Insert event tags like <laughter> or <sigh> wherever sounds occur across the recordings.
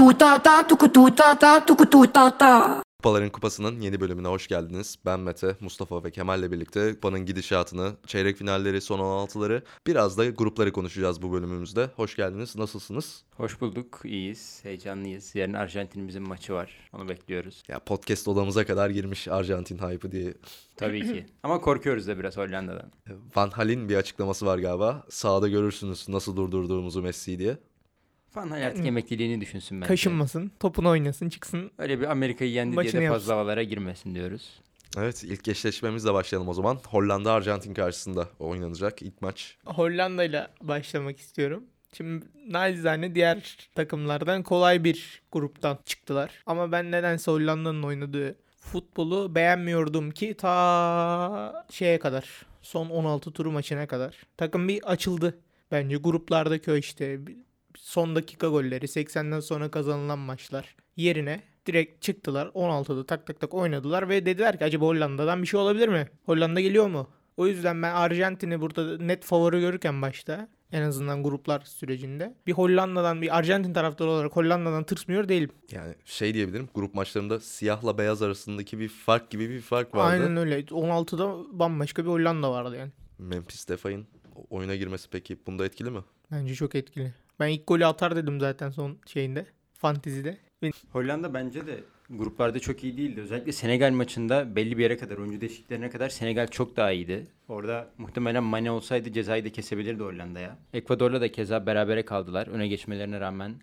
tukutu ta ta tukutu ta ta tukutu ta ta. Kupaların Kupası'nın yeni bölümüne hoş geldiniz. Ben Mete, Mustafa ve Kemal'le birlikte kupanın gidişatını, çeyrek finalleri, son 16'ları, biraz da grupları konuşacağız bu bölümümüzde. Hoş geldiniz, nasılsınız? Hoş bulduk, iyiyiz, heyecanlıyız. Yarın Arjantin'imizin maçı var, onu bekliyoruz. Ya podcast odamıza kadar girmiş Arjantin hype'ı diye. Tabii ki. <laughs> Ama korkuyoruz da biraz Hollanda'dan. Van Hal'in bir açıklaması var galiba. Sağda görürsünüz nasıl durdurduğumuzu Messi diye. Fan artık emekliliğini düşünsün bence. Kaşınmasın, topunu oynasın, çıksın. Öyle bir Amerika'yı yendi diye de yapsın. fazla havalara girmesin diyoruz. Evet ilk eşleşmemizle başlayalım o zaman. Hollanda Arjantin karşısında oynanacak ilk maç. Hollanda ile başlamak istiyorum. Şimdi nacizane diğer takımlardan kolay bir gruptan çıktılar. Ama ben nedense Hollanda'nın oynadığı futbolu beğenmiyordum ki ta şeye kadar. Son 16 turu maçına kadar. Takım bir açıldı. Bence gruplardaki o işte son dakika golleri 80'den sonra kazanılan maçlar yerine direkt çıktılar. 16'da tak tak tak oynadılar ve dediler ki acaba Hollanda'dan bir şey olabilir mi? Hollanda geliyor mu? O yüzden ben Arjantin'i burada net favori görürken başta en azından gruplar sürecinde bir Hollanda'dan bir Arjantin taraftarı olarak Hollanda'dan tırsmıyor değilim. Yani şey diyebilirim grup maçlarında siyahla beyaz arasındaki bir fark gibi bir fark vardı. Aynen öyle. 16'da bambaşka bir Hollanda vardı yani. Memphis Depay'ın oyuna girmesi peki bunda etkili mi? Bence çok etkili. Ben ilk golü atar dedim zaten son şeyinde. Fantezide. Hollanda bence de gruplarda çok iyi değildi. Özellikle Senegal maçında belli bir yere kadar, oyuncu değişikliklerine kadar Senegal çok daha iyiydi. Orada muhtemelen Mane olsaydı cezayı da kesebilirdi Hollanda'ya. Ekvador'la da keza berabere kaldılar. Öne geçmelerine rağmen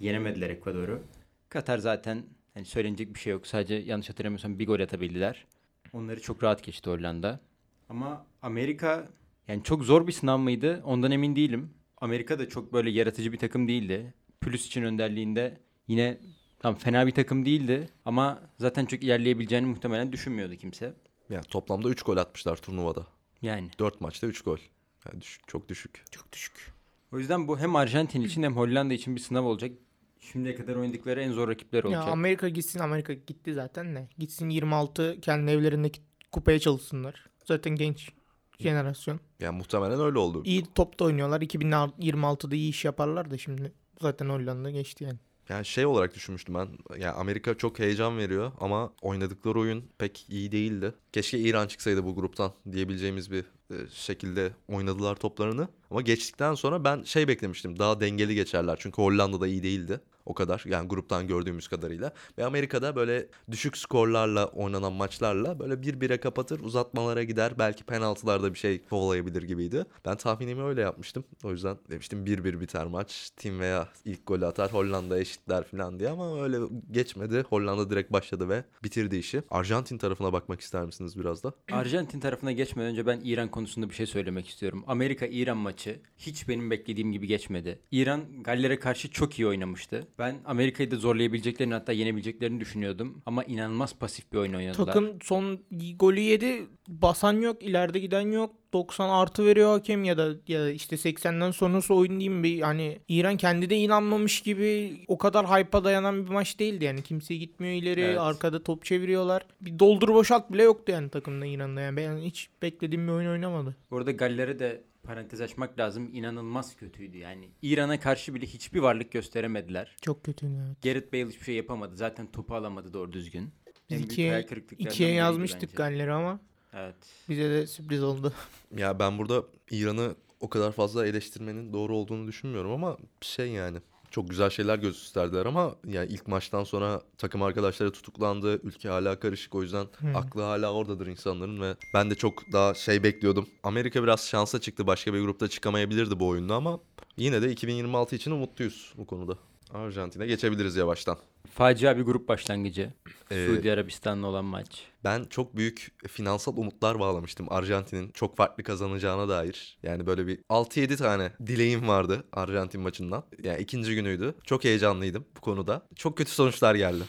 yenemediler Ekvador'u. Katar zaten hani söylenecek bir şey yok. Sadece yanlış hatırlamıyorsam bir gol atabildiler. Onları çok rahat geçti Hollanda. Ama Amerika yani çok zor bir sınav mıydı? Ondan emin değilim. Amerika da çok böyle yaratıcı bir takım değildi. Pulisic için önderliğinde yine tam fena bir takım değildi ama zaten çok ilerleyebileceğini muhtemelen düşünmüyordu kimse. Yani toplamda 3 gol atmışlar turnuvada. Yani 4 maçta 3 gol. Yani düşük, çok düşük. Çok düşük. o yüzden bu hem Arjantin için hem Hollanda için bir sınav olacak. Şimdiye kadar oynadıkları en zor rakipler Ya olacak. Amerika gitsin Amerika gitti zaten de. Gitsin 26 kendi evlerindeki kupaya çalışsınlar. Zaten genç jenerasyon. Yani muhtemelen öyle oldu. İyi top da oynuyorlar. 2026'da iyi iş yaparlar da şimdi zaten Hollanda geçti yani. Yani şey olarak düşünmüştüm ben. Yani Amerika çok heyecan veriyor ama oynadıkları oyun pek iyi değildi. Keşke İran çıksaydı bu gruptan diyebileceğimiz bir e, şekilde oynadılar toplarını. Ama geçtikten sonra ben şey beklemiştim. Daha dengeli geçerler. Çünkü Hollanda da iyi değildi. O kadar yani gruptan gördüğümüz kadarıyla. Ve Amerika'da böyle düşük skorlarla oynanan maçlarla böyle bir bire kapatır uzatmalara gider. Belki penaltılarda bir şey kovalayabilir gibiydi. Ben tahminimi öyle yapmıştım. O yüzden demiştim 1-1 biter maç. Tim veya ilk golü atar Hollanda eşitler falan diye ama öyle geçmedi. Hollanda direkt başladı ve bitirdi işi. Arjantin tarafına bakmak ister misiniz biraz da? Arjantin tarafına geçmeden önce ben İran konusunda bir şey söylemek istiyorum. Amerika-İran maçı hiç benim beklediğim gibi geçmedi. İran Galler'e karşı çok iyi oynamıştı. Ben Amerika'yı da zorlayabileceklerini hatta yenebileceklerini düşünüyordum. Ama inanılmaz pasif bir oyun oynadılar. Takım son golü yedi. Basan yok, ileride giden yok. 90 artı veriyor hakem ya da ya da işte 80'den sonrası oyun diyeyim bir hani İran kendi de inanmamış gibi o kadar hype'a dayanan bir maç değildi yani kimse gitmiyor ileri Evet. arkada top çeviriyorlar. Bir doldur boşalt bile yoktu yani takımda İran'da yani ben hiç beklediğim bir oyun oynamadı. Orada Galler'e de parantez açmak lazım. İnanılmaz kötüydü yani. İran'a karşı bile hiçbir varlık gösteremediler. Çok kötü evet. Gareth Bale hiçbir şey yapamadı. Zaten topu alamadı doğru düzgün. Biz En ikiye, ikiye yazmıştık. Galler'i ama Evet. bize de sürpriz oldu. <laughs> Ya ben burada İran'ı o kadar fazla eleştirmenin doğru olduğunu düşünmüyorum ama şey yani çok güzel şeyler gösterdiler ama yani ilk maçtan sonra takım arkadaşları tutuklandı. Ülke hala karışık o yüzden aklı hala oradadır insanların ve ben de çok daha şey bekliyordum. Amerika biraz şansa çıktı. Başka bir grupta çıkamayabilirdi bu oyunda ama yine de 2026 için umutluyuz bu konuda. Arjantin'e geçebiliriz yavaştan. Facia bir grup başlangıcı. Ee, Suudi Arabistan'la olan maç. Ben çok büyük finansal umutlar bağlamıştım Arjantin'in çok farklı kazanacağına dair. Yani böyle bir 6-7 tane dileğim vardı Arjantin maçından. Yani ikinci günüydü. Çok heyecanlıydım bu konuda. Çok kötü sonuçlar geldi.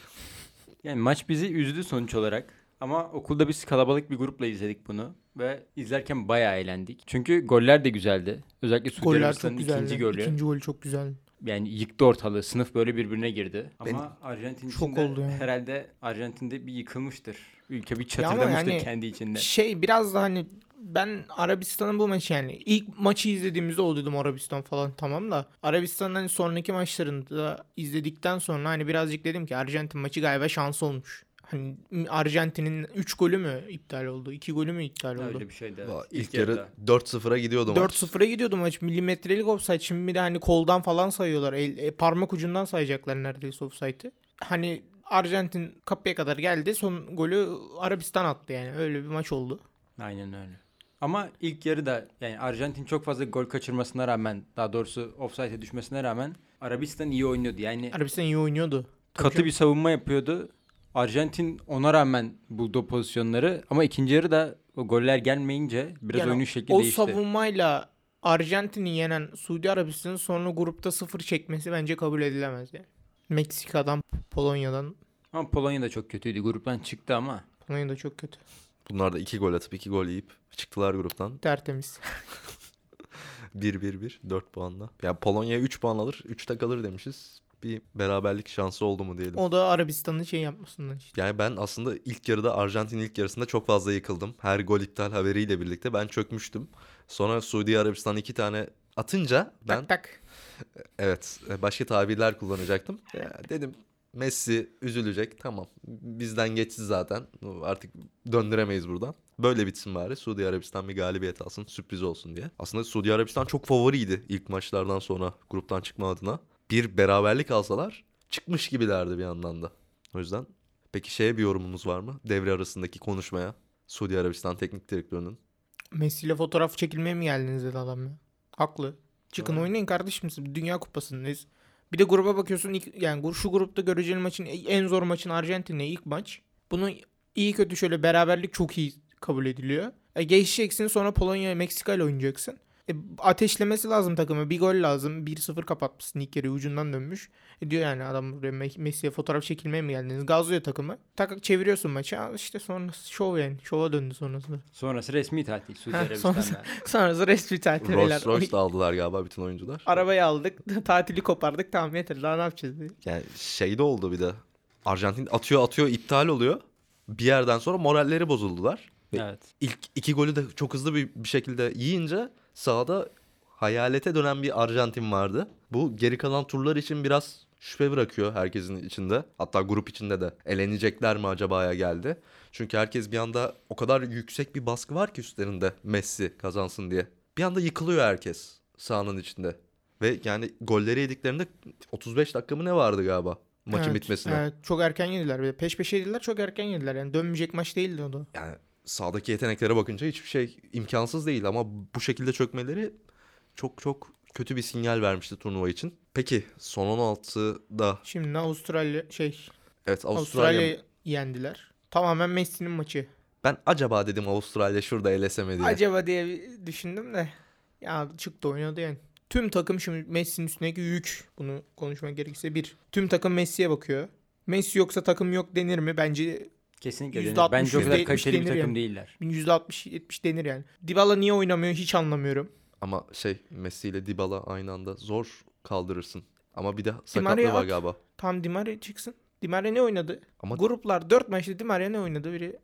Yani maç bizi üzdü sonuç olarak. Ama okulda biz kalabalık bir grupla izledik bunu. Ve izlerken bayağı eğlendik. Çünkü goller de güzeldi. Özellikle Suudi Arabistan'ın ikinci golü. İkinci golü çok güzel. Yani yıktı ortalığı. Sınıf böyle birbirine girdi. Ama Arjantin de oldu yani. herhalde Arjantin'de bir yıkılmıştır. Ülke bir çatırdamıştır yani kendi içinde. Şey biraz da hani ben Arabistan'ın bu maçı yani ilk maçı izlediğimizde o dedim Arabistan falan tamam da Arabistan'ın hani sonraki maçlarını da izledikten sonra hani birazcık dedim ki Arjantin maçı galiba şans olmuş. Hani Arjantin'in 3 golü mü iptal oldu? 2 golü mü iptal oldu? Öyle bir şeydi. evet. İlk İlk yarı yarıda. 4-0'a gidiyordu maç. 4-0'a gidiyordu maç. Milimetrelik offside. Şimdi bir de hani koldan falan sayıyorlar. El, e, parmak ucundan sayacaklar neredeyse offside'ı. Hani Arjantin kapıya kadar geldi. Son golü Arabistan attı yani. Öyle bir maç oldu. Aynen öyle. Ama ilk yarıda yani Arjantin çok fazla gol kaçırmasına rağmen daha doğrusu offside'e düşmesine rağmen Arabistan iyi oynuyordu. Yani Arabistan iyi oynuyordu. Tabii katı canım. bir savunma yapıyordu. Arjantin ona rağmen buldu o pozisyonları ama ikinci yarıda o goller gelmeyince biraz Yani oyunun şekli o değişti. savunmayla Arjantin'i yenen Suudi Arabistan'ın sonra grupta sıfır çekmesi bence kabul edilemez yani. Meksika'dan, Polonya'dan. Ama Polonya da çok kötüydü. Gruptan çıktı ama. Polonya da çok kötü. Bunlar da 2 gol atıp 2 gol yiyip çıktılar gruptan. Tertemiz. <laughs> 1-1-1 4 puanla. Ya Polonya 3 puan alır 3'te kalır demişiz. Bir beraberlik şansı oldu mu diyelim. O da Arabistan'ın şey yapmasından işte. Yani ben aslında ilk yarıda Arjantin ilk yarısında çok fazla yıkıldım. Her gol iptal haberiyle birlikte ben çökmüştüm. Sonra Suudi Arabistan iki tane atınca ben Tak tak. evet başka tabirler kullanacaktım. Dedim Messi üzülecek tamam bizden geçti zaten artık döndüremeyiz buradan. Böyle bitsin bari Suudi Arabistan bir galibiyet alsın sürpriz olsun diye. Aslında Suudi Arabistan çok favoriydi ilk maçlardan sonra gruptan çıkma adına. Bir beraberlik alsalar çıkmış gibilerdi bir yandan da. O yüzden peki şeye bir yorumunuz var mı? Devre arasındaki konuşmaya Suudi Arabistan teknik direktörünün. Messi ile fotoğraf çekilmeye mi geldiniz dedi adam ya. Haklı. Çıkın Doğru. oynayın kardeşim siz Dünya Kupası'ndayız. Bir de gruba bakıyorsun ilk, yani şu grupta göreceğin maçın en zor maçın Arjantin'le ilk maç. Bunu iyi kötü şöyle beraberlik çok iyi kabul ediliyor. E, geçeceksin sonra Polonya Meksika ile oynayacaksın. E, ateşlemesi lazım takımı. Bir gol lazım. 1-0 kapatmışsın ilk yarı ucundan dönmüş. E, diyor yani adam buraya Me- Messi'ye fotoğraf çekilmeye mi geldiniz? Gazlıyor takımı. Tak çeviriyorsun maçı. İşte sonra şov yani. Şova döndü sonrasında. Sonrası resmi tatil Suudi Ha, Arabistan'da. sonrası- <laughs> Sonrası resmi tatil. Rolls Royce de <laughs> aldılar galiba bütün oyuncular. Arabayı aldık. <laughs> Tatili kopardık. Tamam yeter. Daha ne yapacağız diye. Yani şey de oldu bir de. Arjantin atıyor atıyor iptal oluyor. Bir yerden sonra moralleri bozuldular. Ve evet. ilk iki golü de çok hızlı bir, bir şekilde yiyince sahada hayalete dönen bir Arjantin vardı. Bu geri kalan turlar için biraz şüphe bırakıyor herkesin içinde. Hatta grup içinde de elenecekler mi acabaya geldi. Çünkü herkes bir anda o kadar yüksek bir baskı var ki üstlerinde Messi kazansın diye. Bir anda yıkılıyor herkes sahanın içinde. Ve yani golleri yediklerinde 35 dakika mı ne vardı galiba maçın Evet, bitmesine. Evet, çok erken yediler. Peş peşe yediler. Çok erken yediler. Yani dönmeyecek maç değildi o da. yani sahadaki yeteneklere bakınca hiçbir şey imkansız değil ama bu şekilde çökmeleri çok çok kötü bir sinyal vermişti turnuva için. Peki son 16'da Şimdi Avustralya şey evet Avustralya Avustralya yendiler. Tamamen Messi'nin maçı. ben acaba dedim Avustralya şurada eleseme diye. Acaba diye düşündüm de ya çıktı oynadı yani. Tüm takım şimdi Messi'nin üstündeki yük. Bunu konuşmak gerekirse bir. Tüm takım Messi'ye bakıyor. Messi yoksa takım yok denir mi? Bence Kesinlikle %60, denir. Bence o kadar %70 kaliteli bir takım yani. değiller. %60-70 denir yani. Dybala niye oynamıyor hiç anlamıyorum. Ama şey Messi ile Dybala aynı anda zor kaldırırsın. Ama bir de sakatlığı var at. galiba. Tam Di Maria çıksın. Di Maria ne oynadı? Ama Gruplar 4 maçta Di Maria ne oynadı? Biri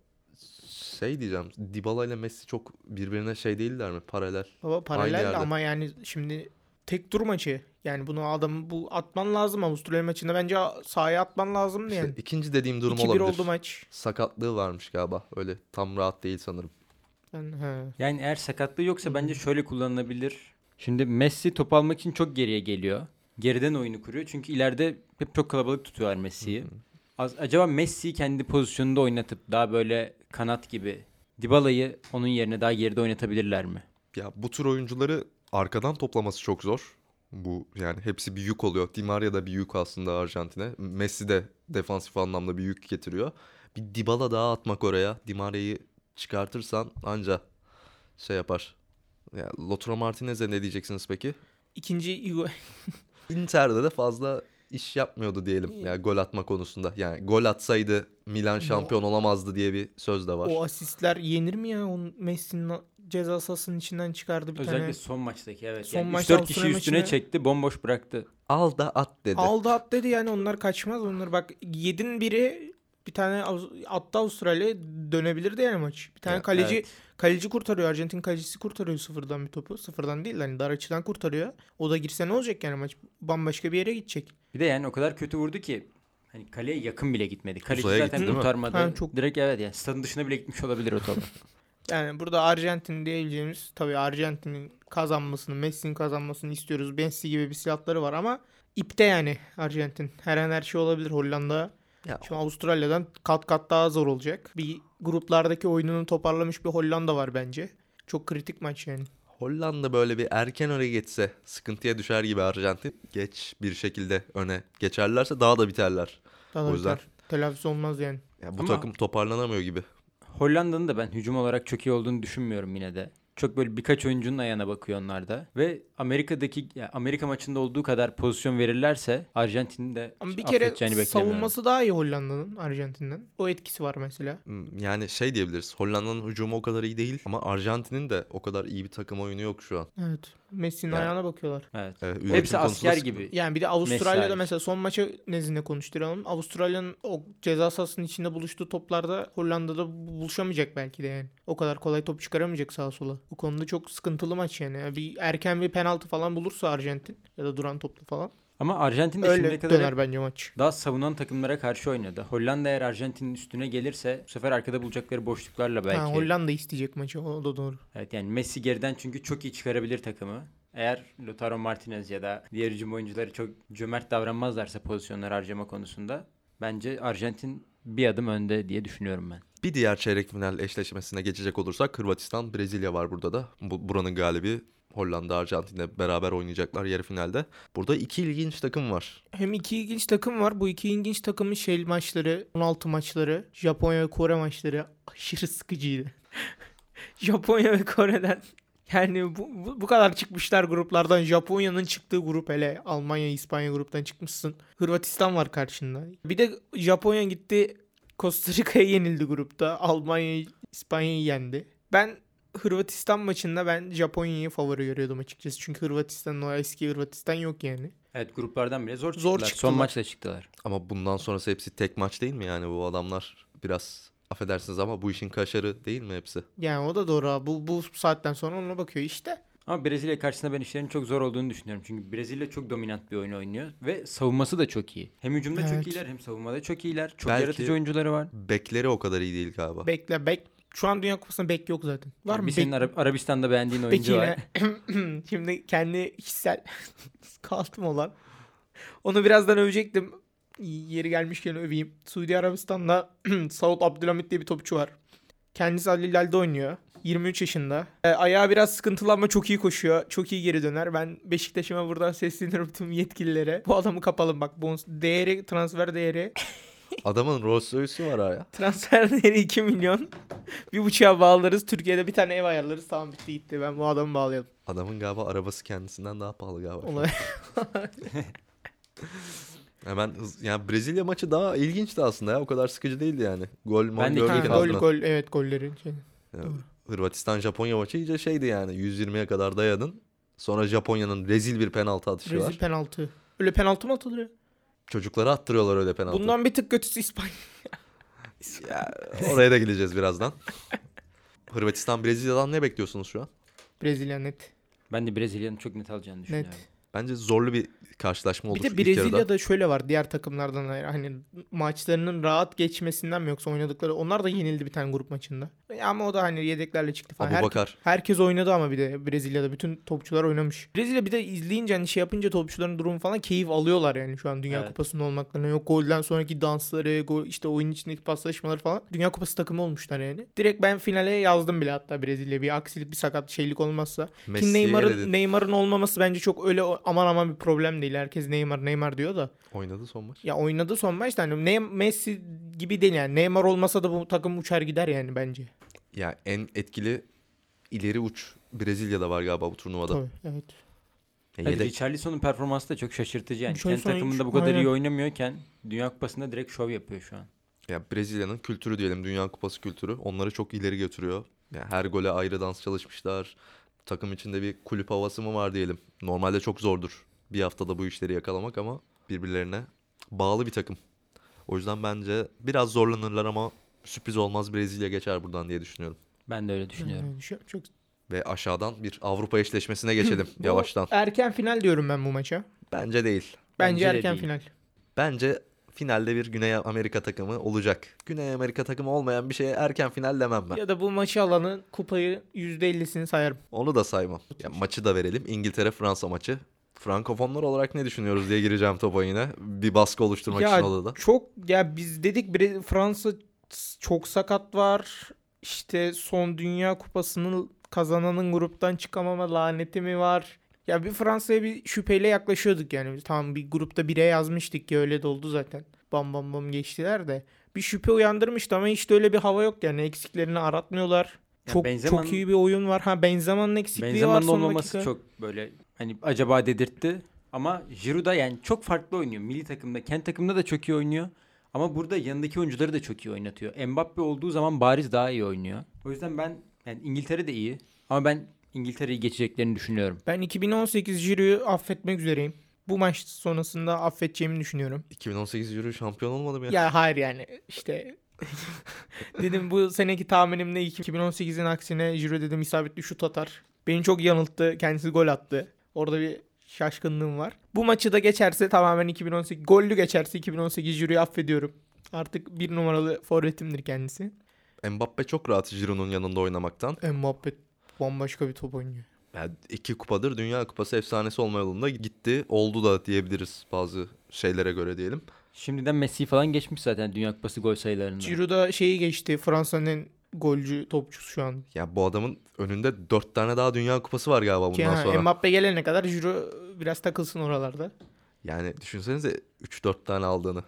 şey diyeceğim Dybala ile Messi çok birbirine şey değiller mi? Paralel. baba paralel ama yani şimdi tek tur maçı. Yani bunu adam bu atman lazım Avustralya maçında. Bence sahaya atman lazım İşte yani. ikinci dediğim durum 2-1 olabilir. oldu maç. Sakatlığı varmış galiba. Öyle tam rahat değil sanırım. Ben, he. Yani eğer sakatlığı yoksa bence şöyle kullanılabilir. Şimdi Messi top almak için çok geriye geliyor. Geriden oyunu kuruyor. Çünkü ileride hep çok kalabalık tutuyorlar Messi'yi. Acaba Messi'yi kendi pozisyonunda oynatıp daha böyle kanat gibi Dybala'yı onun yerine daha geride oynatabilirler mi? Ya bu tür oyuncuları arkadan toplaması çok zor. Bu yani hepsi bir yük oluyor. Di Maria da bir yük aslında Arjantin'e. Messi de defansif anlamda bir yük getiriyor. Bir Dybala daha atmak oraya. Di Maria'yı çıkartırsan anca şey yapar. Ya Lautaro Martinez'e ne diyeceksiniz peki? İkinci <laughs> Inter'de de fazla iş yapmıyordu diyelim. Yani gol atma konusunda. Yani gol atsaydı Milan şampiyon olamazdı diye bir söz de var. o asistler yenir mi ya? Onun Messi'nin ceza sahasının içinden çıkardı bir Özellikle tane. son maçtaki evet. Son yani maçta 3-4 kişi üstüne maçına- çekti bomboş bıraktı. Al da at dedi. Aldı at dedi yani onlar kaçmaz. Onlar bak yedin biri bir tane attı Avustralya dönebilirdi yani maç. Bir tane Ya, kaleci evet. kaleci kurtarıyor. Arjantin kalecisi kurtarıyor sıfırdan bir topu. Sıfırdan değil hani dar açıdan kurtarıyor. O da girse ne olacak yani maç bambaşka bir yere gidecek. Bir de yani o kadar kötü vurdu ki hani kaleye yakın bile gitmedi. Kaleci Uzaya zaten gitti, kurtarmadı. Ha, çok- Direkt evet yani stadın dışına bile gitmiş olabilir o top. <laughs> Yani burada Arjantin diyebileceğimiz tabii Arjantin'in kazanmasını, Messi'nin kazanmasını istiyoruz. Messi gibi bir silahları var ama ipte yani Arjantin. Her an her şey olabilir Hollanda. Ya, Şimdi Avustralya'dan kat kat daha zor olacak. Bir gruplardaki oyununu toparlamış bir Hollanda var bence. Çok kritik maç yani. Hollanda böyle bir erken öne geçse sıkıntıya düşer gibi Arjantin. Geç bir şekilde öne geçerlerse daha da biterler. Daha da O yüzden- biter. Telafisi olmaz yani. Ya bu Ama- takım toparlanamıyor gibi. Hollanda'nın da ben hücum olarak çok iyi olduğunu düşünmüyorum yine de. Çok böyle birkaç oyuncunun ayağına bakıyor onlar da. Ve Amerika'daki ya Amerika maçında olduğu kadar pozisyon verirlerse Arjantin'in de Ama bir kere savunması daha iyi Hollanda'nın Arjantin'den. O etkisi var mesela. Hmm, Yani şey diyebiliriz. Hollanda'nın hücumu o kadar iyi değil ama Arjantin'in de o kadar iyi bir takım oyunu yok şu an. Evet. Messi'nin Ya- ayağına bakıyorlar. Evet. Üretim Hepsi asker sıkıntı. gibi. Yani bir de Avustralya'da Messi mesela son maçı nezdinde konuşturalım. Avustralya'nın o ceza sahasının içinde buluştuğu toplarda Hollanda'da bu- buluşamayacak belki de yani. O kadar kolay top çıkaramayacak sağa sola. Bu konuda çok sıkıntılı maç yani. Yani Bir erken bir penaltı falan bulursa Arjantin ya da duran toplu falan. Ama Arjantin de şimdiye Öyle kadar döner bence maç. daha savunan takımlara karşı oynadı. Hollanda eğer Arjantin'in üstüne gelirse bu sefer arkada bulacakları boşluklarla belki. Ha, Hollanda isteyecek maçı o da doğru. Evet yani Messi geriden çünkü çok iyi çıkarabilir takımı. Eğer Lautaro Martinez ya da diğer hücum oyuncuları çok cömert davranmazlarsa pozisyonlar harcama konusunda bence Arjantin bir adım önde diye düşünüyorum ben. Bir diğer çeyrek final eşleşmesine geçecek olursak Hırvatistan, Brezilya var burada da. Bu, buranın galibi Hollanda, Arjantin'le beraber oynayacaklar yarı finalde. Burada iki ilginç takım var. Hem iki ilginç takım var. Bu iki ilginç takımın şey maçları, 16 maçları, Japonya ve Kore maçları aşırı sıkıcıydı. <laughs> Japonya ve Kore'den yani bu, bu, bu kadar çıkmışlar gruplardan. Japonya'nın çıktığı grup hele Almanya, İspanya gruptan çıkmışsın. Hırvatistan var karşında. Bir de Japonya gitti Costa Rica'ya yenildi grupta. Almanya, İspanya'yı yendi. Ben Hırvatistan maçında ben Japonya'yı favori görüyordum açıkçası. Çünkü Hırvatistan'ın o eski Hırvatistan yok yani. Evet gruplardan bile zor Zor çıktılar. çıktılar. Son maçta çıktılar. Ama bundan sonrası hepsi tek maç değil mi yani bu adamlar biraz affedersiniz ama bu işin kaşarı değil mi hepsi? Yani o da doğru abi. Bu, bu saatten sonra ona bakıyor işte. Ama Brezilya karşısında ben işlerin çok zor olduğunu düşünüyorum. Çünkü Brezilya çok dominant bir oyun oynuyor ve savunması da çok iyi. Hem hücumda Evet. çok iyiler hem savunmada çok iyiler. Çok Belki- yaratıcı oyuncuları var. Bekleri o kadar iyi değil galiba. Bekle bek. Şu an Dünya Kupası'nda bek yok zaten. Var mı bir senin bek? Ara- Arabistan'da beğendiğin oyuncu var. <laughs> Şimdi kendi kişisel <laughs> kaltım olan. Onu birazdan övecektim. Yeri gelmişken öveyim. Suudi Arabistan'da <clears throat> Saud Abdülhamit diye bir topçu var. Kendisi Al Hilal'de oynuyor. 23 yaşında. E, ayağı biraz sıkıntılı ama çok iyi koşuyor. Çok iyi geri döner. Ben Beşiktaş'ıma buradan <laughs> sesleniyorum tüm yetkililere. Bu adamı kapalım bak. Bonus, değeri, transfer değeri. Adamın Rolls Royce'u var ha ya. Transfer değeri 2 milyon. Bir buçuğa bağlarız. Türkiye'de bir tane ev ayarlarız. Tamam bitti gitti. Ben bu adamı bağlayalım. Adamın galiba arabası kendisinden daha pahalı galiba. Olay. <laughs> Hemen hız- yani Brezilya maçı daha ilginçti aslında ya. O kadar sıkıcı değildi yani. Gol mol Ben de Ha, gol azından. gol evet golleri. Şey. Hırvatistan Japonya maçı iyice şeydi yani. 120'ye kadar dayadın. Sonra Japonya'nın rezil bir penaltı atışı Rezil var. penaltı. Öyle penaltı mı atılır ya? Çocuklara attırıyorlar öyle penaltı. Bundan bir tık kötüsü İspanya. <laughs> Ya, oraya da gideceğiz birazdan. Hırvatistan Brezilya'dan ne bekliyorsunuz şu an? Brezilya net. Ben de Brezilya'nın çok net alacağını düşünüyorum. Bence zorlu bir karşılaşma olur. Bir de. Brezilya'da şöyle var diğer takımlardan. Hani maçlarının rahat geçmesinden mi yoksa oynadıkları onlar da yenildi bir tane grup maçında. Ama o da hani yedeklerle çıktı falan. Abu Her- Bakar. herkes oynadı ama bir de Brezilya'da bütün topçular oynamış. Brezilya bir de izleyince hani şey yapınca topçuların durumu falan keyif alıyorlar yani şu an Dünya Evet. Kupası'nda olmaklarına. Yok golden sonraki dansları, gol, işte oyun içindeki paslaşmaları falan. Dünya Kupası takımı olmuşlar yani. Direkt ben finale yazdım bile hatta Brezilya bir aksilik bir sakat şeylik olmazsa. Ki Messi'ye Neymar'ın eledi. Neymar'ın olmaması bence çok öyle aman aman bir problem değil. Herkes Neymar Neymar diyor da. Oynadı son maç. Ya oynadı son maçta hani ne Messi gibi değil yani. Neymar olmasa da bu takım uçar gider yani bence. Ya en etkili ileri uç Brezilya'da var galiba bu turnuvada. Tabii evet. Ya Evet, yedek- Richarlison'un performansı da çok şaşırtıcı yani. Kendi takımında bu kadar aynen. iyi oynamıyorken Dünya Kupası'nda direkt şov yapıyor şu an. Ya Brezilya'nın kültürü diyelim Dünya Kupası kültürü onları çok ileri götürüyor. Ya her gole ayrı dans çalışmışlar. Takım içinde bir kulüp havası mı var diyelim. Normalde çok zordur bir haftada bu işleri yakalamak ama birbirlerine bağlı bir takım. O yüzden bence biraz zorlanırlar ama sürpriz olmaz Brezilya geçer buradan diye düşünüyorum. Ben de öyle düşünüyorum. Yani şu- Çok Ve aşağıdan bir Avrupa eşleşmesine geçelim <laughs> Bu yavaştan. Erken final diyorum ben bu maça. Bence değil. Bence, Bence de erken değil. final. Bence finalde bir Güney Amerika takımı olacak. Güney Amerika takımı olmayan bir şeye erken final demem ben. Ya da bu maçı alanın kupayı %50'sini sayarım. Onu da saymam. Ya maçı da verelim. İngiltere-Fransa maçı. Frankofonlar olarak ne düşünüyoruz diye gireceğim topa yine. Bir baskı oluşturmak ya için odada. çok ya biz dedik Fransa çok sakat var. İşte son Dünya Kupası'nın kazananın gruptan çıkamama laneti mi var? Ya bir Fransa'ya bir şüpheyle yaklaşıyorduk yani. Tamam bir grupta bire yazmıştık ki öyle de oldu zaten. Bam bam bam geçtiler de. Bir şüphe uyandırmıştı ama hiç de öyle bir hava yok yani eksiklerini aratmıyorlar. Ya Çok Benzema'nın- çok iyi bir oyun var. Ha Benzema'nın eksikliği var Benzema'nın son olmaması dakika. çok böyle hani acaba dedirtti. Ama Giroud da yani çok farklı oynuyor. Milli takımda, kendi takımda da çok iyi oynuyor. Ama burada yanındaki oyuncuları da çok iyi oynatıyor. Mbappe olduğu zaman bariz daha iyi oynuyor. O yüzden ben yani İngiltere de iyi. Ama ben İngiltere'yi geçeceklerini düşünüyorum. Ben 2018 Giroud'u affetmek üzereyim. Bu maç sonrasında affedeceğimi düşünüyorum. 2018 Euro şampiyon olmadı mı ya? Ya hayır yani işte <laughs> dedim bu seneki tahminimde 2018'in aksine Giroud dedim isabetli şut atar. Beni çok yanılttı. Kendisi gol attı. Orada bir şaşkınlığım var. Bu maçı da geçerse tamamen 2018 gollü geçerse 2018 Giroud'u affediyorum. Artık bir numaralı forvetimdir kendisi. Mbappe çok rahat Giroud'un yanında oynamaktan. Mbappe bambaşka bir top oynuyor. Yani iki kupadır Dünya Kupası efsanesi olma yolunda gitti. Oldu da diyebiliriz bazı şeylere göre diyelim. Şimdiden Messi falan geçmiş zaten Dünya Kupası gol sayılarında. Giroud'a şeyi geçti. Fransa'nın golcü topçusu şu an. Ya bu adamın önünde dört tane daha Dünya Kupası var galiba Ki bundan ha, sonra. Mbappe gelene kadar Giroud biraz takılsın oralarda. Yani düşünsenize 3-4 tane aldığını.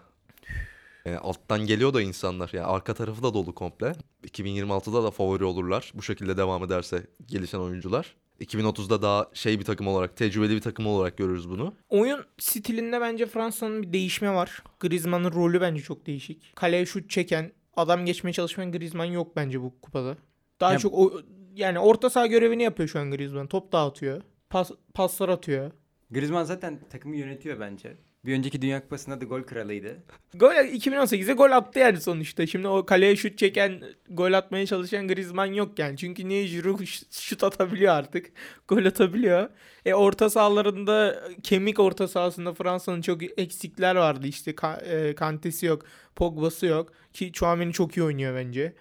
Yani alttan geliyor da insanlar. Yani arka tarafı da dolu komple. 2026'da da favori olurlar. Bu şekilde devam ederse gelişen oyuncular. 2030'da daha şey bir takım olarak, tecrübeli bir takım olarak görürüz bunu. Oyun stilinde bence Fransa'nın bir değişme var. Griezmann'ın rolü bence çok değişik. Kaleye şut çeken, adam geçmeye çalışmayan Griezmann yok bence bu kupada. Daha Ya- çok o, yani orta saha görevini yapıyor şu an Griezmann. Top dağıtıyor. Pas, paslar atıyor. Griezmann zaten takımı yönetiyor bence. Bir önceki Dünya Kupası'nda da gol kralıydı. Gol 2018'de gol attı yani sonuçta. Şimdi o kaleye şut çeken, gol atmaya çalışan Griezmann yok yani. Çünkü niye Giroud şut atabiliyor artık. <laughs> Gol atabiliyor. E orta sahalarında kemik orta sahasında Fransa'nın çok eksikler vardı. İşte e, Kante'si yok, Pogba'sı yok ki Chouameni çok iyi oynuyor bence.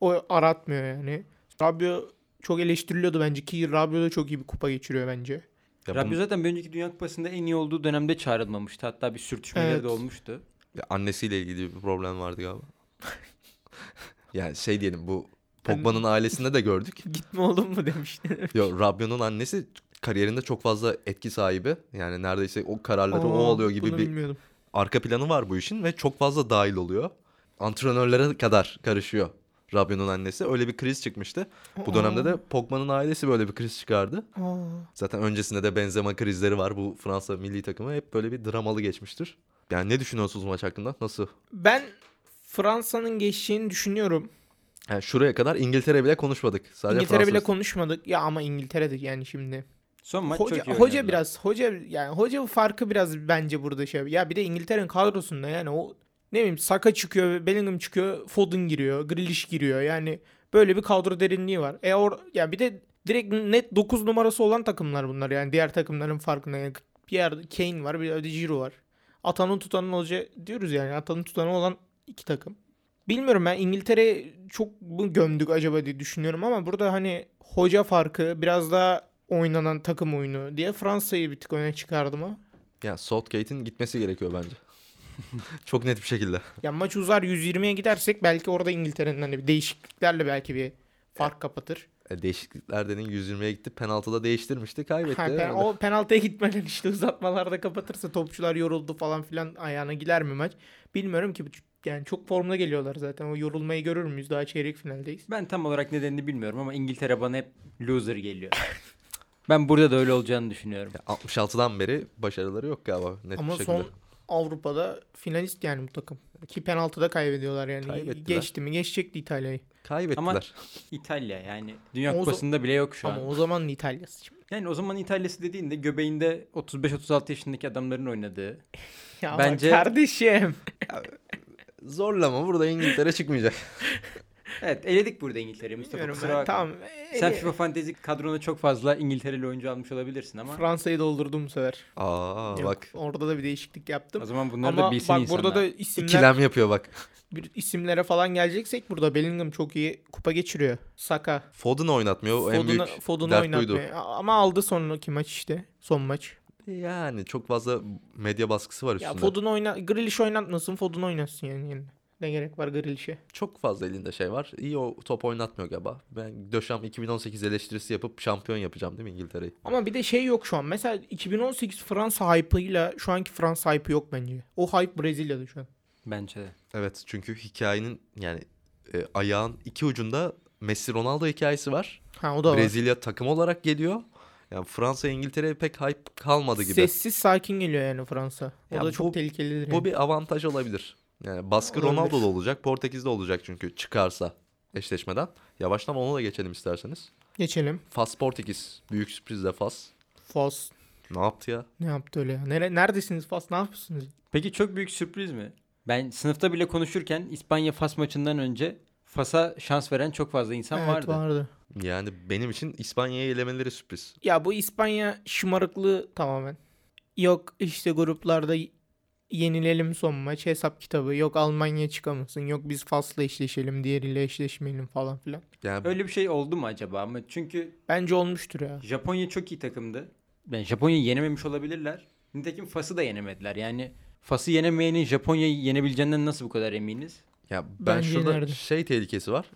O aratmıyor yani. Rabiot çok eleştiriliyordu bence ki Rabiot da çok iyi bir kupa geçiriyor bence. Ya Rabiot bunun- zaten bir önceki Dünya Kupası'nda en iyi olduğu dönemde çağrılmamıştı. Hatta bir sürtüşmeleri Evet. de olmuştu. ya annesiyle ilgili bir problem vardı galiba. <laughs> yani şey diyelim bu Pogba'nın ailesinde de gördük. <laughs> Gitme oğlum mu demişti. <laughs> Yo Rabiot'un annesi kariyerinde çok fazla etki sahibi. Yani neredeyse o kararları o Aa, alıyor gibi bunu bir bilmiyordum. arka planı var bu işin ve çok fazla dahil oluyor. Antrenörlere kadar karışıyor Rabiot'un annesi. Öyle bir kriz çıkmıştı. Bu dönemde de Pogba'nın ailesi böyle bir kriz çıkardı. Zaten öncesinde de Benzema krizleri var. Bu Fransa milli takımı hep böyle bir dramalı geçmiştir. Yani ne düşünüyorsunuz maç hakkında? Nasıl? Ben Fransa'nın geçeceğini düşünüyorum. Yani şuraya kadar İngiltere bile konuşmadık. Sadece İngiltere bile Fransız. konuşmadık. Ya ama İngiltere'de yani şimdi. Son maç Hoca, çok iyi hoca biraz hoca yani hoca farkı biraz bence burada şey. Ya bir de İngiltere'nin kadrosunda yani o ne bileyim Saka çıkıyor, Bellingham çıkıyor, Foden giriyor, Grealish giriyor. Yani böyle bir kadro derinliği var. E or ya bir de direkt net 9 numarası olan takımlar bunlar yani diğer takımların farkında. Yani bir yerde Kane var, bir yerde Giroud var. Atanın tutanın olacağı diyoruz yani. Atanın tutanı olan iki takım. Bilmiyorum ben İngiltere çok mu gömdük acaba diye düşünüyorum ama burada hani hoca farkı biraz daha oynanan takım oyunu diye Fransa'yı bir tık öne çıkardım ha. Ya Southgate'in gitmesi gerekiyor bence. <laughs> Çok net bir şekilde. Ya maç uzar 120'ye gidersek belki orada İngiltere'nin hani bir değişikliklerle belki bir fark kapatır. E, değişiklikler dedin 120'ye gitti. Penaltıda değiştirmişti. Kaybetti. Ha, pen- o penaltıya gitmeden işte uzatmalarda kapatırsa topçular yoruldu falan filan ayağına gider mi maç? Bilmiyorum ki. Yani çok formda geliyorlar zaten. O yorulmayı görür müyüz? Daha çeyrek finaldeyiz. Ben tam olarak nedenini bilmiyorum ama İngiltere bana hep loser geliyor. ben burada da öyle olacağını düşünüyorum. Ya 66'dan beri başarıları yok galiba net Ama bir şekilde. son Avrupa'da finalist yani bu takım. Ki penaltıda kaybediyorlar yani. Kaybettiler. Geçti mi? Geçecekti İtalya'yı. Kaybettiler. Ama İtalya yani Dünya O Kupası'nda bile yok şu an. Ama o zaman İtalya'sı şimdi. Yani o zaman İtalya'sı dediğinde göbeğinde 35-36 yaşındaki adamların oynadığı. Ya Bence- kardeşim. Zorlama burada İngiltere çıkmayacak. <laughs> Evet eledik burada İngiltere'yi Mustafa Bilmiyorum kusura ben. bakma. Tamam. Sen e, FIFA Fantasy kadrona çok fazla İngiltereli oyuncu almış olabilirsin ama Fransa'yı doldurdum bu sefer. Aa Yok, bak Orada da bir değişiklik yaptım. o zaman bunları da Ama bilsin bak insanlar. burada da isimler ikilem yapıyor bak. bir isimlere falan geleceksek burada Bellingham çok iyi kupa geçiriyor. Saka. Foden oynatmıyor. O en büyük Foden'ı dert oynatmıyor. buydu. Ama aldı sonraki maç işte. Son maç. Yani çok fazla medya baskısı var Ya üstünde. Foden oyna Grealish oynatmasın, Foden oynasın yani. yani. Ne gerek var Grealish'e? Çok fazla elinde şey var. İyi o top oynatmıyor galiba. Ben Döşam 2018 eleştirisi yapıp şampiyon yapacağım değil mi İngiltere'yi? Ama bir de şey yok şu an. Mesela 2018 Fransa hype'ıyla şu anki Fransa hype'ı yok bence. O hype Brezilya'da şu an. Bence de. Evet çünkü hikayenin yani e, ayağın iki ucunda Messi Ronaldo hikayesi var. Ha o da var. Brezilya takım olarak geliyor. Yani Fransa İngiltere'ye pek hype kalmadı gibi. Sessiz sakin geliyor yani Fransa. O Ya da bu- çok tehlikelidir. Bu yani. bir avantaj olabilir. Yani baskı Olabilir. Ronaldo'da olacak, Portekiz'de olacak çünkü çıkarsa eşleşmeden. Yavaştan ona da geçelim isterseniz. Geçelim. Fas Portekiz. Büyük sürprizle Fas. Fas Ne yaptı ya? ne yaptı öyle ya? Nere, neredesiniz Fas? Ne yapıyorsunuz? Peki çok büyük sürpriz mi? Ben sınıfta bile konuşurken İspanya Fas maçından önce Fas'a şans veren çok fazla insan evet vardı. vardı. Yani benim için İspanya'yı elemeleri sürpriz. Ya bu İspanya şımarıklığı tamamen. Yok işte gruplarda yenilelim son maç hesap kitabı. Yok Almanya çıkamasın. Yok biz Fas'la eşleşelim diğeriyle eşleşmeyelim falan filan. Yani Öyle bir şey oldu mu acaba? Ama çünkü Bence olmuştur ya. Japonya çok iyi takımdı. Ben Japonya'yı yenememiş olabilirler. Nitekim Fas'ı da yenemediler. Yani Fas'ı yenemeyenin Japonya'yı yenebileceğinden nasıl bu kadar eminiz? Ya ben Bence şurada yenerdi. şey tehlikesi var.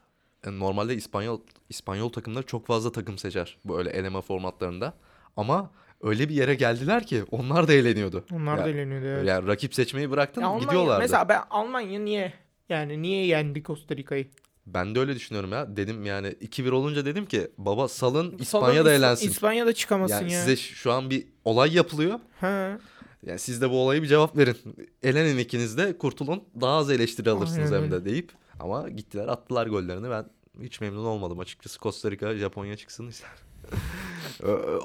Yani normalde İspanyol İspanyol takımları çok fazla takım seçer bu öyle eleme formatlarında. Ama öyle bir yere geldiler ki onlar da eğleniyordu. Onlar ya, da eğleniyordu. Evet. Yani rakip seçmeyi bıraktın Ya Almanya, gidiyorlardı. mesela ben Almanya niye yani niye yendi Costa Rica'yı? Ben de öyle düşünüyorum ya. Dedim yani 2-1 olunca dedim ki baba salın Salın İspanya da İsp- eğlensin. İspanya da çıkamasın yani ya. size şu an bir olay yapılıyor. Ha. Yani siz de bu olayı bir cevap verin. Elenin ikiniz de kurtulun. Daha az eleştiri alırsınız Aynen hem de deyip. Ama gittiler attılar gollerini. Ben hiç memnun olmadım açıkçası. Costa Rica Japonya çıksın ister. <laughs>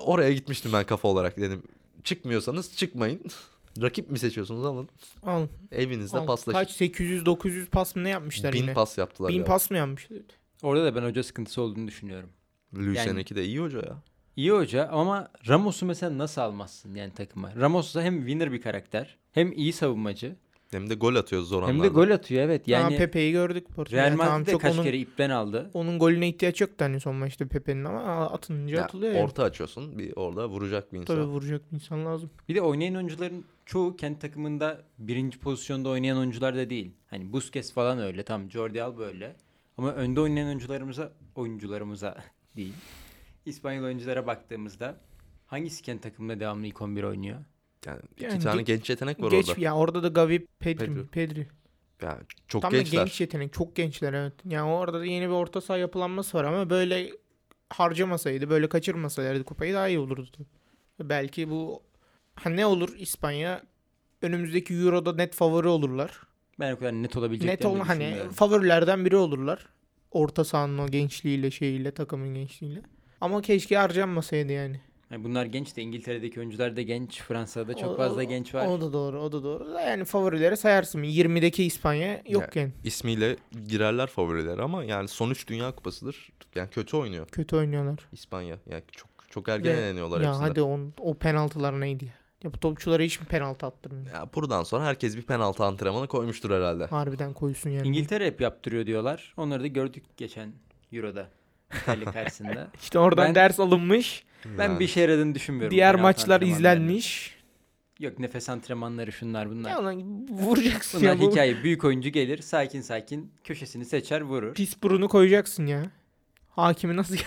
Oraya gitmiştim ben kafa olarak dedim. Çıkmıyorsanız çıkmayın. <laughs> Rakip mi seçiyorsunuz alın. Al. Evinizde al. paslaşın. Kaç 800 900 pas mı ne yapmışlar Bin yine? pas yaptılar. Bin ya. pas mı yapmışlar? Orada da ben hoca sıkıntısı olduğunu düşünüyorum. Luis Yani- Enrique de iyi hoca ya. İyi hoca ama Ramos'u mesela nasıl almazsın yani takıma? Ramos da hem winner bir karakter hem iyi savunmacı Hem de gol atıyor zor hem de anlarda. gol atıyor evet. Yani Pepe'yi gördük. arada. Real Yani tamam, Madrid de çok kaç onun, kere ipten aldı. onun golüne ihtiyaç yoktu hani son maçta Pepe'nin ama atınca Ya, atılıyor yani. orta açıyorsun. Bir orada vuracak bir insan. Tabii vuracak bir insan lazım. Bir de oynayan oyuncuların çoğu kendi takımında birinci pozisyonda oynayan oyuncular da değil. Hani Busquets falan öyle. Tamam Jordi Alba öyle. Ama önde oynayan oyuncularımıza oyuncularımıza <laughs> değil. İspanyol oyunculara baktığımızda hangisi kendi takımında devamlı ilk 11 oynuyor? Yani iki Yani tane ge- genç yetenek var Geç orada. ya orada da Gavi Pedri? Pedri. Pedri. Yani çok Tam gençler. da genç yetenek. Çok gençler evet. Yani orada da yeni bir orta saha yapılanması var ama böyle harcamasaydı, böyle kaçırmasaydı kupayı daha iyi olurdu. Belki bu ha ne olur İspanya önümüzdeki Euro'da net favori olurlar. Ben o kadar net olabileceklerini Net ol hani favorilerden biri olurlar. Orta sahanın o gençliğiyle şeyiyle takımın gençliğiyle. Ama keşke harcanmasaydı yani. Yani bunlar genç de İngiltere'deki oyuncular da genç. Fransa'da çok O- fazla genç var. O da doğru, o da doğru. Yani favorilere sayarsın. 20'deki İspanya yok yani. İsmiyle girerler favorilere ama yani son 3 Dünya Kupası'dır. Yani kötü oynuyor Kötü oynuyorlar. İspanya. Yani çok çok erken Ya- eleniyorlar Ya hepsinde. hadi on, o penaltılar neydi ya? Ya bu topçulara hiç mi penaltı attırmıyor? Ya buradan sonra herkes bir penaltı antrenmanı koymuştur herhalde. Harbiden koysun yani. İngiltere hep yaptırıyor diyorlar. Onları da gördük geçen Euro'da. İtalya karşısında. <laughs> İşte oradan Ben- ders alınmış. Ben Yani bir şey yaradığını düşünmüyorum. Diğer penaltı maçlar izlenmiş. Yok nefes antrenmanları şunlar bunlar. Ya lan vuracaksın Bunlar ya. Bu hikaye. Büyük oyuncu gelir sakin sakin köşesini seçer vurur. pis burunu koyacaksın ya. Hakimi nasıl <laughs>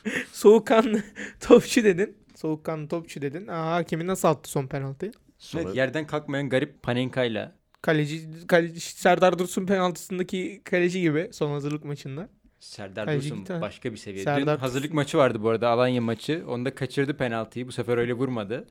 <laughs> Soğukkanlı topçu dedin. Soğukkanlı topçu dedin. Aa, hakimi nasıl attı son penaltıyı? Sonra Evet, yerden kalkmayan garip Panenka'yla. Kaleci, kaleci Serdar Dursun penaltısındaki kaleci gibi son hazırlık maçında. Serdar Kaleci Dursun gitti başka bir seviye. Serdar Dün hazırlık maçı vardı bu arada Alanya maçı. Onda kaçırdı penaltıyı. Bu sefer öyle vurmadı.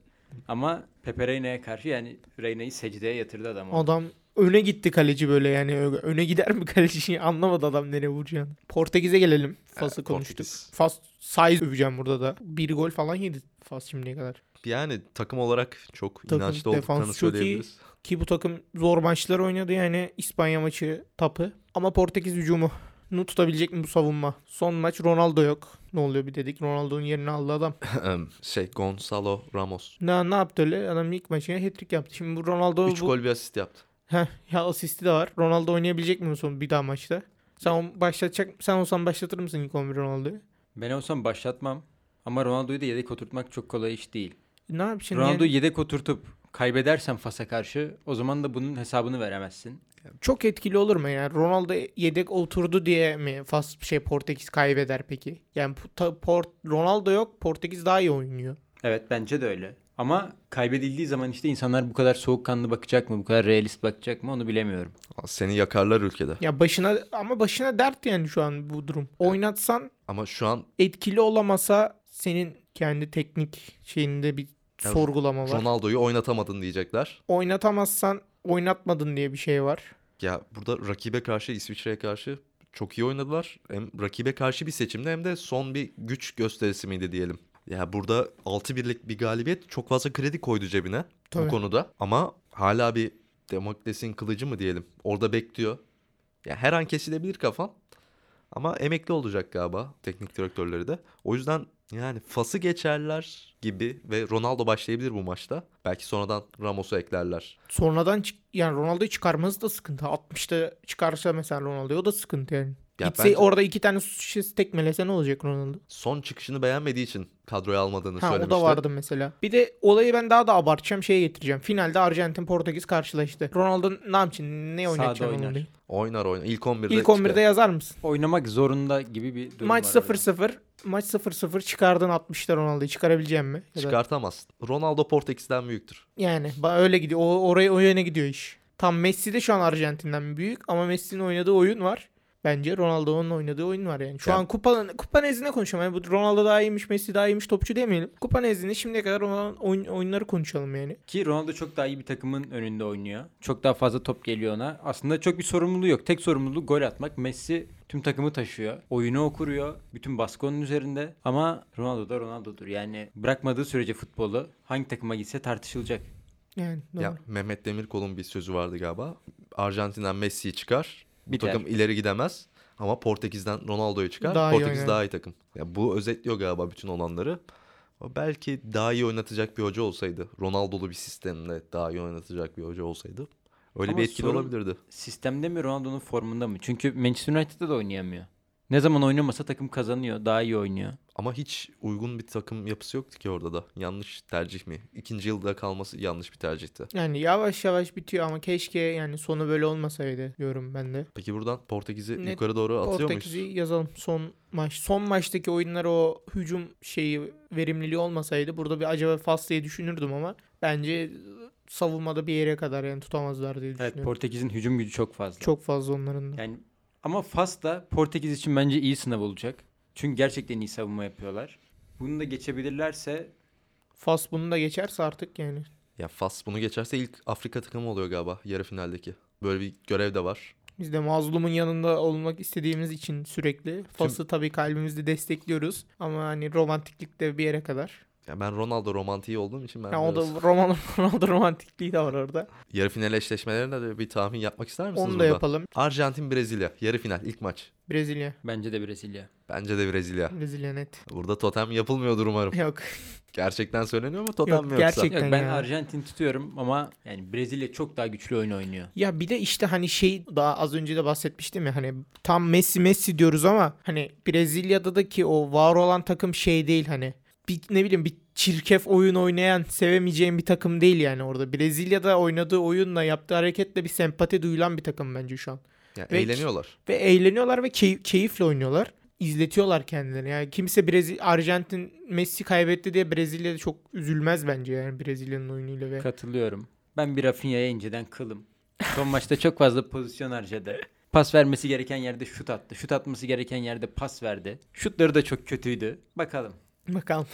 Ama Pepe Reyna'ya karşı yani Reyna'yı secdeye yatırdı adam. orada. Adam öne gitti kaleci böyle yani öne gider mi <laughs> kaleci anlamadı adam nereye vuracağını. Portekiz'e gelelim. Fas'ı konuştuk. Portekiz. Fas size öveceğim burada da. Bir gol falan yedi Fas şimdiye kadar. Yani takım olarak çok Takım, inançlı olduklarını söyleyebiliriz. Ki bu takım zor maçlar oynadı yani İspanya maçı tapı. Ama Portekiz hücumu nu tutabilecek mi bu savunma? Son maç Ronaldo yok. Ne oluyor bir dedik. Ronaldo'nun yerini aldı adam. <laughs> şey Gonzalo Ramos. Ne, ne yaptı öyle? Adam ilk maçına hat-trick yaptı. Şimdi bu Ronaldo 3 bu... gol bir asist yaptı. Heh, ya asisti de var. Ronaldo oynayabilecek mi son bir daha maçta? Sen başlatacak sen olsan başlatır mısın ilk 11 Ronaldo'yu? Ben olsam başlatmam. Ama Ronaldo'yu da yedek oturtmak çok kolay iş değil. Ne yapacaksın? Ronaldo'yu yani? yedek oturtup kaybedersen Fas'a karşı o zaman da bunun hesabını veremezsin. Çok etkili olur mu yani? Ronaldo yedek oturdu diye mi Fas şey Portekiz kaybeder peki? Yani Port Ronaldo yok. Portekiz daha iyi oynuyor. Evet bence de öyle. Ama kaybedildiği zaman işte insanlar bu kadar soğukkanlı bakacak mı, bu kadar realist bakacak mı onu bilemiyorum. Seni yakarlar ülkede. Ya başına ama başına dert yani şu an bu durum. Oynatsan Ama şu an etkili olamasa senin kendi teknik şeyinde bir Ya sorgulama var. Ronaldo'yu oynatamadın diyecekler. Oynatamazsan oynatmadın diye bir şey var. Ya burada rakibe karşı İsviçre'ye karşı çok iyi oynadılar. Hem rakibe karşı bir seçimde hem de son bir güç gösterisi miydi diyelim. Ya burada 6-1'lik bir galibiyet çok fazla kredi koydu cebine Tabii. bu konuda. Ama hala bir demokrasinin kılıcı mı diyelim. Orada bekliyor. Ya her an kesilebilir kafan. Ama emekli olacak galiba teknik direktörleri de. O yüzden yani Fas'ı geçerler gibi ve Ronaldo başlayabilir bu maçta. Belki sonradan Ramos'u eklerler. Sonradan çık- yani Ronaldo'yu çıkarması da sıkıntı. 60'ta çıkarsa mesela Ronaldo'yu o da sıkıntı yani. Ya Gitse bence- orada iki tane su şişesi tekmelese ne olacak Ronaldo? Son çıkışını beğenmediği için kadroya almadığını Ha o söylemişti. da vardı mesela. Bir de olayı ben daha da abartacağım şeye getireceğim. Finalde Arjantin Portekiz karşılaştı. Ronaldo ne yapacak? Ne oynatacak oynar. Ronaldo'yu? Oynar oynar. İlk 11'de İlk 11'de çıkar. yazar mısın? Oynamak zorunda gibi bir durum Maç var orada. 0-0. Maç 0-0 çıkardın 60'ta Ronaldo'yu çıkarabileceğim mi? Ya da- Çıkartamazsın. Ronaldo Portekiz'den büyüktür. Yani ba- öyle gidiyor. O, oraya o yöne gidiyor iş. Tam Messi de şu an Arjantin'den büyük ama Messi'nin oynadığı oyun var. Bence Ronaldo'nun oynadığı oyun var yani. Şu Ya- an kupa kupa nezdinde konuşalım. Yani bu Ronaldo daha iyiymiş, Messi daha iyiymiş topçu demeyelim. Kupa nezdinde şimdiye kadar olan oyun, oyunları konuşalım yani. Ki Ronaldo çok daha iyi bir takımın önünde oynuyor. Çok daha fazla top geliyor ona. Aslında çok bir sorumluluğu yok. Tek sorumluluğu gol atmak. Messi tüm takımı taşıyor. Oyunu okuruyor. Bütün baskı onun üzerinde. Ama Ronaldo da Ronaldo'dur. Yani bırakmadığı sürece futbolu hangi takıma gitse tartışılacak. Yani doğru. Ya Mehmet Demirkol'un bir sözü vardı galiba. Arjantin'den Messi'yi çıkar. Bu Biter. takım ileri gidemez. Ama Portekiz'den Ronaldo'yu çıkar. Daha iyi Portekiz oynar. daha iyi takım. Ya bu özetliyor galiba bütün olanları. Belki daha iyi oynatacak bir hoca olsaydı. Ronaldo'lu bir sistemle daha iyi oynatacak bir hoca olsaydı. Öyle Ama bir etkili sorun- olabilirdi. Sistemde mi Ronaldo'nun formunda mı? Çünkü Manchester United'da da oynayamıyor. Ne zaman oynamasa takım kazanıyor. Daha iyi oynuyor. Ama hiç uygun bir takım yapısı yoktu ki orada da. Yanlış tercih mi? İkinci yılda kalması yanlış bir tercihti. Yani yavaş yavaş bitiyor ama keşke yani sonu böyle olmasaydı diyorum ben de. Peki buradan Portekiz'i Net yukarı doğru atıyor Portekiz'i muyuz? yazalım son maç. Son maçtaki oyunlar o hücum şeyi verimliliği olmasaydı burada bir acaba Fas diye düşünürdüm ama bence savunmada bir yere kadar yani tutamazlar diye Evet düşünüyorum. Portekiz'in hücum gücü çok fazla. Çok fazla onların da. Yani ama Fas da Portekiz için bence iyi sınav olacak. Çünkü gerçekten iyi savunma yapıyorlar. Bunu da geçebilirlerse Fas bunu da geçerse artık yani. Ya Fas bunu geçerse ilk Afrika takımı oluyor galiba yarı finaldeki. Böyle bir görev de var. Biz de mazlumun yanında olmak istediğimiz için sürekli Fas'ı tabii kalbimizde destekliyoruz ama hani romantiklik de bir yere kadar. Ya ben Ronaldo romantiği olduğum için ben Yani o da roman <laughs> Ronaldo romantikliği de var orada. yarı final eşleşmelerine de bir tahmin yapmak ister misiniz Onu da burada? yapalım. Arjantin Brezilya yarı final ilk maç. Brezilya. bence de Brezilya. Bence de Brezilya. Brezilya net. Burada totem yapılmıyordur umarım. Yok. Gerçekten söyleniyor mu totem Yok, mi yoksa? gerçek- Yok ben ya. Arjantin tutuyorum ama yani Brezilya çok daha güçlü oyun oynuyor. Ya bir de işte hani şey daha az önce de bahsetmiştim ya hani tam Messi Messi diyoruz ama hani Brezilya'da da ki o var olan takım şey değil hani bir ne bileyim bir çirkef oyun oynayan sevemeyeceğim bir takım değil yani orada. Brezilya'da oynadığı oyunla yaptığı hareketle bir sempati duyulan bir takım bence şu an. Ya Ve- eğleniyorlar. Ve eğleniyorlar ve key- keyifle oynuyorlar. İzletiyorlar kendilerini. Yani kimse Brezilya Arjantin Messi kaybetti diye Brezilya'da çok üzülmez bence yani Brezilya'nın oyunuyla ve Katılıyorum. Ben bir Rafinha'ya inceden kılım. Son maçta çok fazla pozisyon harcadı. Pas vermesi gereken yerde şut attı. Şut atması gereken yerde pas verdi. Şutları da çok kötüydü. Bakalım. Bakalım.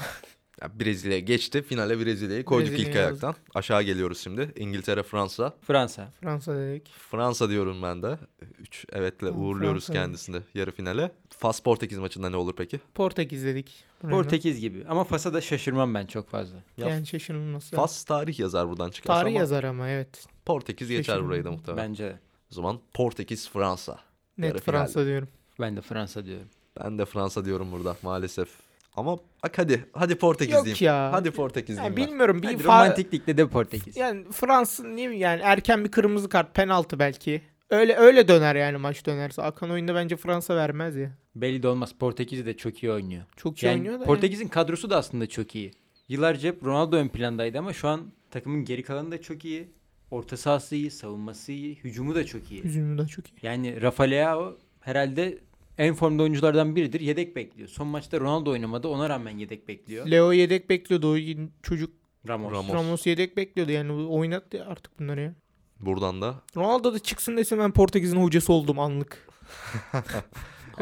Ya Brezilya geçti. Finale Brezilya'yı koyduk ilk Brezilya'yı ayaktan. Aşağı geliyoruz şimdi. İngiltere, Fransa. Fransa. Fransa dedik. Fransa diyorum ben de. 3 evetle Tamam, uğurluyoruz Fransa kendisini yarı finale. Fas Portekiz maçında ne olur peki? Portekiz dedik. Buraya. Portekiz gibi. Ama Fas'a da şaşırmam ben çok fazla. Ya Yani şaşırılması. Fas tarih yazar buradan çıkarsa Tarih ama yazar ama evet. Portekiz geçer Şaşırmam. burayı da muhtemelen. Bence de. O zaman Portekiz, Fransa. Yarı Net final. Fransa diyorum. Ben de Fransa diyorum. Ben de Fransa diyorum burada maalesef. Ama bak hadi. Hadi Portekiz Yok diyeyim. ya. Hadi Portekiz Yani diyeyim ben. bilmiyorum bir Hadi fa- romantik ligde de Portekiz. yani Fransa niye yani erken bir kırmızı kart penaltı belki. Öyle öyle döner yani maç dönerse. Akan oyunda bence Fransa vermez ya. Belli de olmaz. Portekiz de çok iyi oynuyor. Çok iyi Yani oynuyor da. yani. Portekiz'in kadrosu da aslında çok iyi. Yıllarca hep Ronaldo ön plandaydı ama şu an takımın geri kalanı da çok iyi. Orta sahası iyi, savunması iyi, hücumu da çok iyi. Hücumu da çok iyi. Yani Rafa Leao herhalde en formda oyunculardan biridir. Yedek bekliyor. Son maçta Ronaldo oynamadı. Ona rağmen yedek bekliyor. Leo yedek bekliyordu. O çocuk Ramos. Ramos. Ramos yedek bekliyordu yani. Oynattı artık bunları ya. Buradan da Ronaldo da çıksın desin ben Portekiz'in hocası oldum anlık.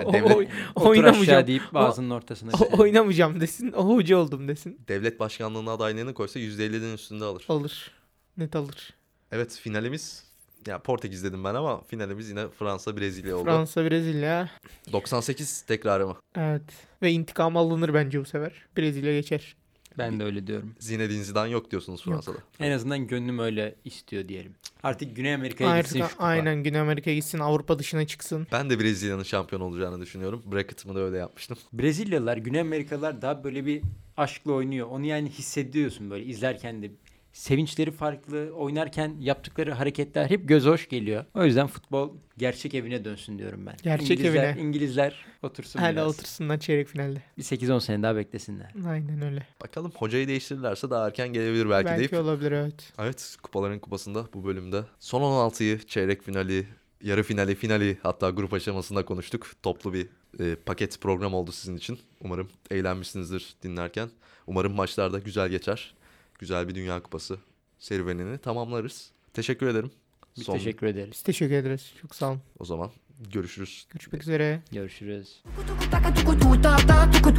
O- <laughs> devlet- oy- Otur oynamayacağım. deyip ağzının ortasına. O- oynamayacağım desin. O hoca oldum desin. devlet başkanlığına adaylığını koysa %50'den üstünde alır. Alır. Net alır. Evet finalimiz ya Portekiz dedim ben ama finalimiz yine Fransa Brezilya oldu. Fransa, Brezilya. 98 tekrarı mı? Evet. Ve intikam alınır bence bu sefer. Brezilya geçer. Ben de öyle diyorum. Zinedine Zidane yok diyorsunuz Yok. Fransa'da. En azından gönlüm öyle istiyor diyelim. Artık Güney Amerika'ya gitsin Artık şu kupa. aynen Güney Amerika'ya gitsin. Avrupa dışına çıksın. Ben de Brezilya'nın şampiyon olacağını düşünüyorum. Bracket'ımı da öyle yapmıştım. Brezilyalılar, Güney Amerikalılar daha böyle bir aşkla oynuyor. Onu yani hissediyorsun böyle izlerken de. Sevinçleri farklı, oynarken yaptıkları hareketler hep göz hoş geliyor. O yüzden futbol gerçek evine dönsün diyorum ben. Gerçek İngilizler, evine. İngilizler otursun Hala biraz. otursunlar çeyrek finalde. Bir 8-10 sene daha beklesinler. Aynen öyle. Bakalım hocayı değiştirirlerse daha erken gelebilir belki, Belki, deyip. olabilir evet. Evet kupaların kupasında bu bölümde son 16'yı çeyrek finali, yarı finali, finali hatta grup aşamasında konuştuk. Toplu bir e, paket program oldu sizin için. Umarım eğlenmişsinizdir dinlerken. Umarım maçlarda güzel geçer güzel bir Dünya Kupası serüvenini tamamlarız. Teşekkür ederim. Biz Son... teşekkür ederiz. Biz teşekkür ederiz. Çok sağ olun. O zaman görüşürüz. Görüşmek üzere. Görüşürüz. Tuku tuku taka tuku tu ta ta tuku